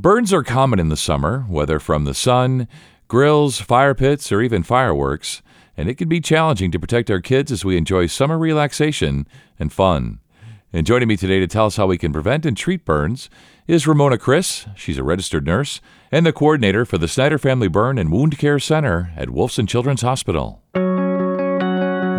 Burns are common in the summer, whether from the sun, grills, fire pits, or even fireworks, and it can be challenging to protect our kids as we enjoy summer relaxation and fun. And joining me today to tell us how we can prevent and treat burns is Ramona Criss. She's a registered nurse and the coordinator for the Snyder Family Burn and Wound Care Center at Wolfson Children's Hospital.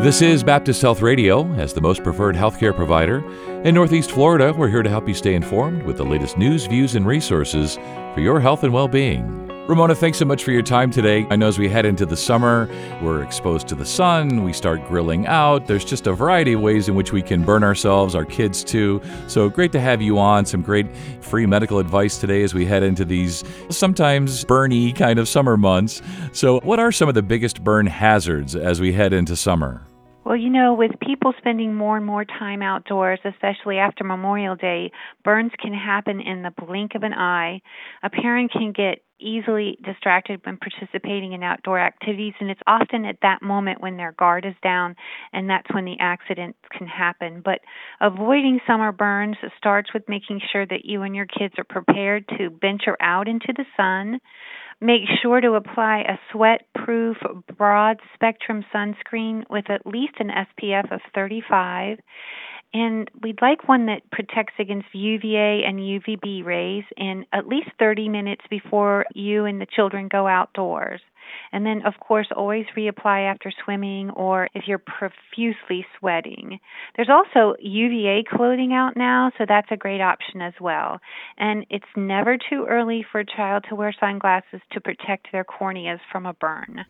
This is Baptist Health Radio as the most preferred healthcare provider. In Northeast Florida, we're here to help you stay informed with the latest news, views, and resources for your health and well being. Ramona, thanks so much for your time today. I know as we head into the summer, we're exposed to the sun, we start grilling out. There's just a variety of ways in which we can burn ourselves, our kids too. So great to have you on. Some great free medical advice today as we head into these sometimes burny kind of summer months. So, what are some of the biggest burn hazards as we head into summer? Well, you know, with people spending more and more time outdoors, especially after Memorial Day, burns can happen in the blink of an eye. A parent can get easily distracted when participating in outdoor activities, and it's often at that moment when their guard is down, and that's when the accidents can happen. But avoiding summer burns starts with making sure that you and your kids are prepared to venture out into the sun. Make sure to apply a sweat proof broad spectrum sunscreen with at least an SPF of 35 and we'd like one that protects against UVA and UVB rays in at least 30 minutes before you and the children go outdoors. And then, of course, always reapply after swimming or if you're profusely sweating. There's also UVA clothing out now, so that's a great option as well. And it's never too early for a child to wear sunglasses to protect their corneas from a burn.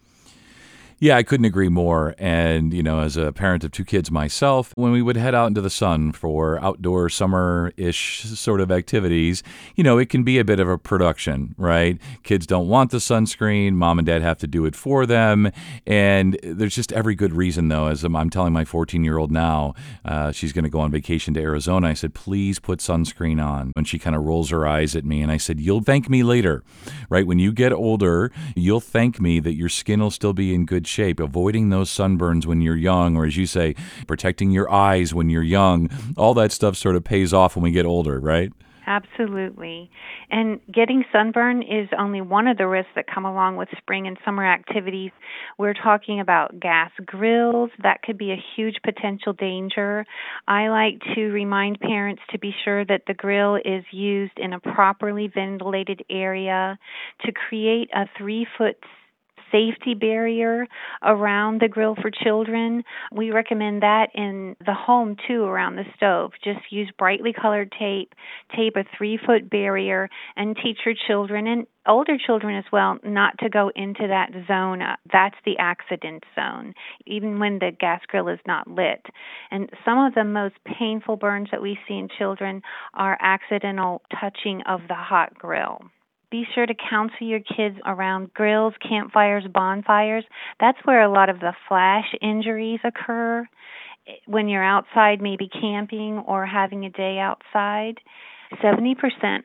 Yeah, I couldn't agree more. And, you know, as a parent of two kids myself, when we would head out into the sun for outdoor summer ish sort of activities, you know, it can be a bit of a production, right? Kids don't want the sunscreen. Mom and dad have to do it for them. And there's just every good reason, though, as I'm telling my 14 year old now, uh, she's going to go on vacation to Arizona. I said, please put sunscreen on. And she kind of rolls her eyes at me. And I said, you'll thank me later, right? When you get older, you'll thank me that your skin will still be in good shape, avoiding those sunburns when you're young, or as you say, protecting your eyes when you're young. All that stuff sort of pays off when we get older, right? Absolutely. And getting sunburn is only one of the risks that come along with spring and summer activities. We're talking about gas grills. That could be a huge potential danger. I like to remind parents to be sure that the grill is used in a properly ventilated area to create a three foot safety barrier around the grill for children. We recommend that in the home too, around the stove. Just use brightly colored tape, tape a three foot barrier, and teach your children and older children as well not to go into that zone. Uh, that's the accident zone, even when the gas grill is not lit. And some of the most painful burns that we see in children are accidental touching of the hot grill. Be sure to counsel your kids around grills, campfires, bonfires. That's where a lot of the flash injuries occur when you're outside, maybe camping or having a day outside. 70%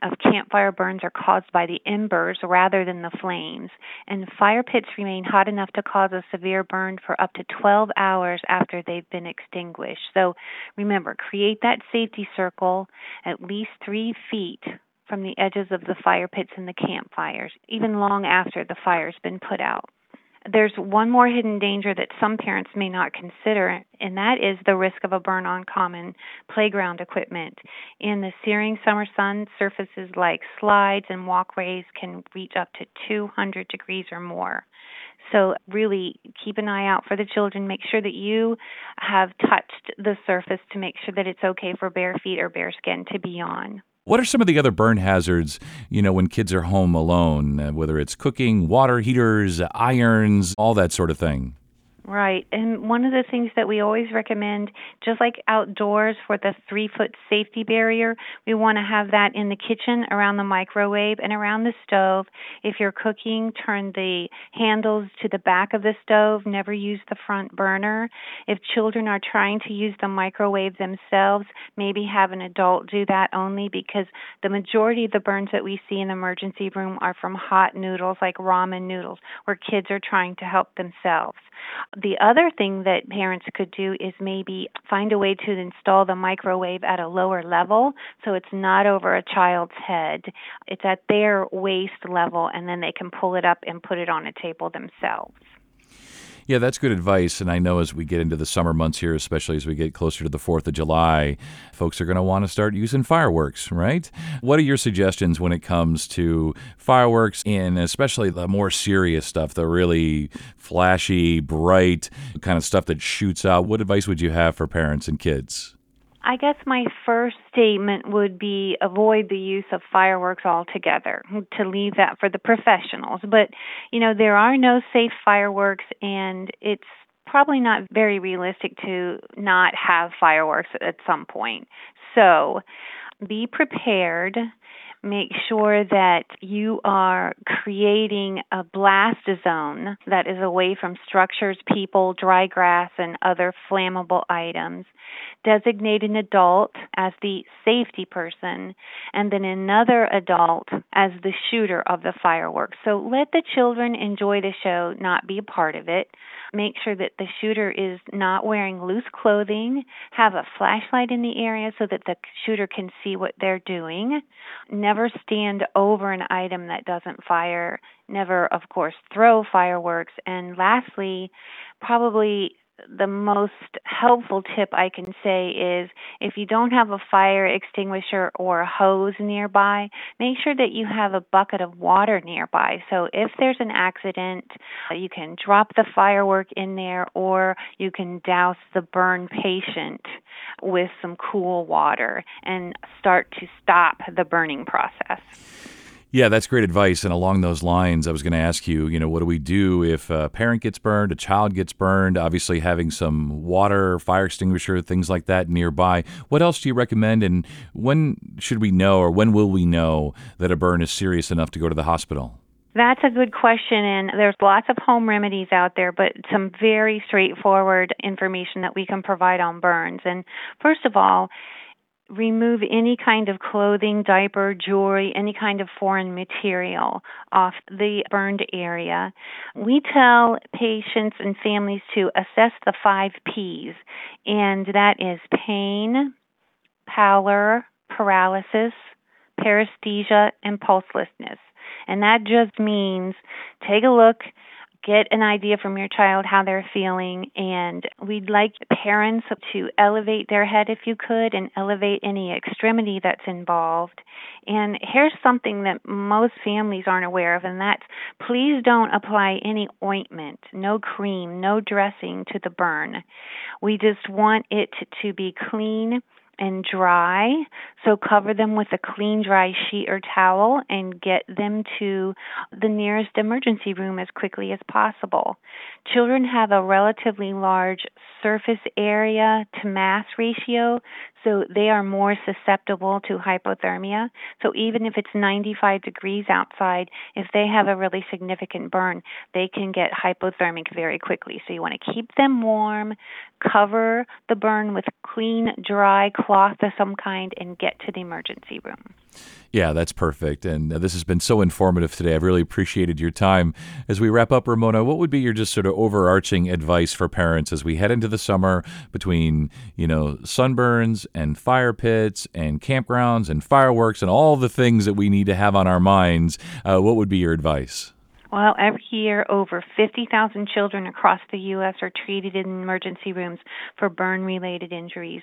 of campfire burns are caused by the embers rather than the flames, and fire pits remain hot enough to cause a severe burn for up to 12 hours after they've been extinguished. So remember, create that safety circle at least three feet from the edges of the fire pits and the campfires, even long after the fire's been put out. There's one more hidden danger that some parents may not consider, and that is the risk of a burn on common playground equipment. In the searing summer sun, surfaces like slides and walkways can reach up to 200 degrees or more. So, really keep an eye out for the children. Make sure that you have touched the surface to make sure that it's okay for bare feet or bare skin to be on. What are some of the other burn hazards, you know, when kids are home alone, uh, whether it's cooking, water heaters, irons, all that sort of thing? Right. And one of the things that we always recommend, just like outdoors for the three foot safety barrier, we want to have that in the kitchen, around the microwave, and around the stove. If you're cooking, turn the handles to the back of the stove, never use the front burner. If children are trying to use the microwave themselves, maybe have an adult do that only because the majority of the burns that we see in the emergency room are from hot noodles like ramen noodles, where kids are trying to help themselves. The other thing that parents could do is maybe find a way to install the microwave at a lower level so it's not over a child's head. It's at their waist level, and then they can pull it up and put it on a table themselves. Yeah, that's good advice. And I know as we get into the summer months here, especially as we get closer to the 4th of July, folks are going to want to start using fireworks, right? What are your suggestions when it comes to fireworks and especially the more serious stuff, the really flashy, bright kind of stuff that shoots out? What advice would you have for parents and kids? I guess my first statement would be avoid the use of fireworks altogether, to leave that for the professionals. But, you know, there are no safe fireworks, and it's probably not very realistic to not have fireworks at some point. So be prepared make sure that you are creating a blast zone that is away from structures, people, dry grass, and other flammable items. Designate an adult as the safety person, and then another adult as the shooter of the fireworks. So let the children enjoy the show, not be a part of it make sure that the shooter is not wearing loose clothing, have a flashlight in the area so that the shooter can see what they're doing, never stand over an item that doesn't fire, never, of course, throw fireworks, and lastly, probably the most helpful tip I can say is if you don't have a fire extinguisher or a hose nearby, make sure that you have a bucket of water nearby. So if there's an accident, uh, you can drop the firework in there or you can douse the burn patient with some cool water and start to stop the burning process. Yeah, that's great advice. And along those lines, I was going to ask you, you know, what do we do if a parent gets burned, a child gets burned? Obviously, having some water, fire extinguisher, things like that nearby. What else do you recommend? And when should we know, or when will we know that a burn is serious enough to go to the hospital? That's a good question, and there's lots of home remedies out there, but some very straightforward information that we can provide on burns. And first of all, remove any kind of clothing, diaper, jewelry, any kind of foreign material off the burned area. We tell patients and families to assess the five P's, and that is pain, pallor, paralysis, paresthesia, and pulselessness. And that just means take a look get an idea from your child how they're feeling and we'd like parents to elevate their head if you could and elevate any extremity that's involved. And here's something that most families aren't aware of and that's please don't apply any ointment no cream no dressing to the burn. We just want it to be clean and dry. So cover them with a clean, dry sheet or towel and get them to the nearest emergency room as quickly as possible. Children have a relatively large surface area to mass ratio, so they are more susceptible to hypothermia. So even if it's 95 degrees outside, if they have a really significant burn, they can get hypothermic very quickly. So you want to keep them warm, cover the burn with clean, dry cloth of some kind, and get to the emergency room. Yeah, that's perfect. And uh, this has been so informative today. I've really appreciated your time. As we wrap up, Ramona, what would be your just sort of overarching advice for parents as we head into the summer between, you know, sunburns and fire pits and campgrounds and fireworks and all the things that we need to have on our minds? Uh, what would be your advice? Well, every year, over 50,000 children across the U.S. are treated in emergency rooms for burn related injuries.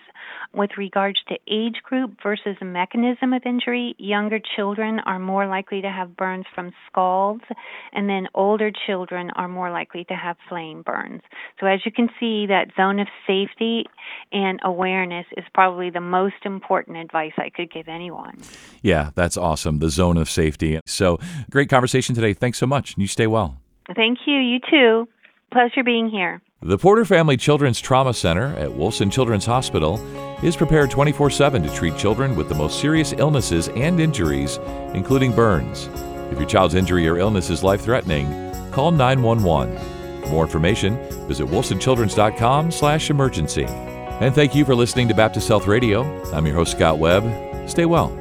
With regards to age group versus mechanism of injury, younger children are more likely to have burns from scalds, and then older children are more likely to have flame burns. So, as you can see, that zone of safety and awareness is probably the most important advice I could give anyone. Yeah, that's awesome. The zone of safety. So, great conversation today. Thanks so much. You stay well. Thank you. You too. Pleasure being here. The Porter Family Children's Trauma Center at Wolfson Children's Hospital is prepared 24 7 to treat children with the most serious illnesses and injuries, including burns. If your child's injury or illness is life threatening, call 911. For more information, visit wolfsonchildrens.com slash emergency. And thank you for listening to Baptist Health Radio. I'm your host, Scott Webb. Stay well.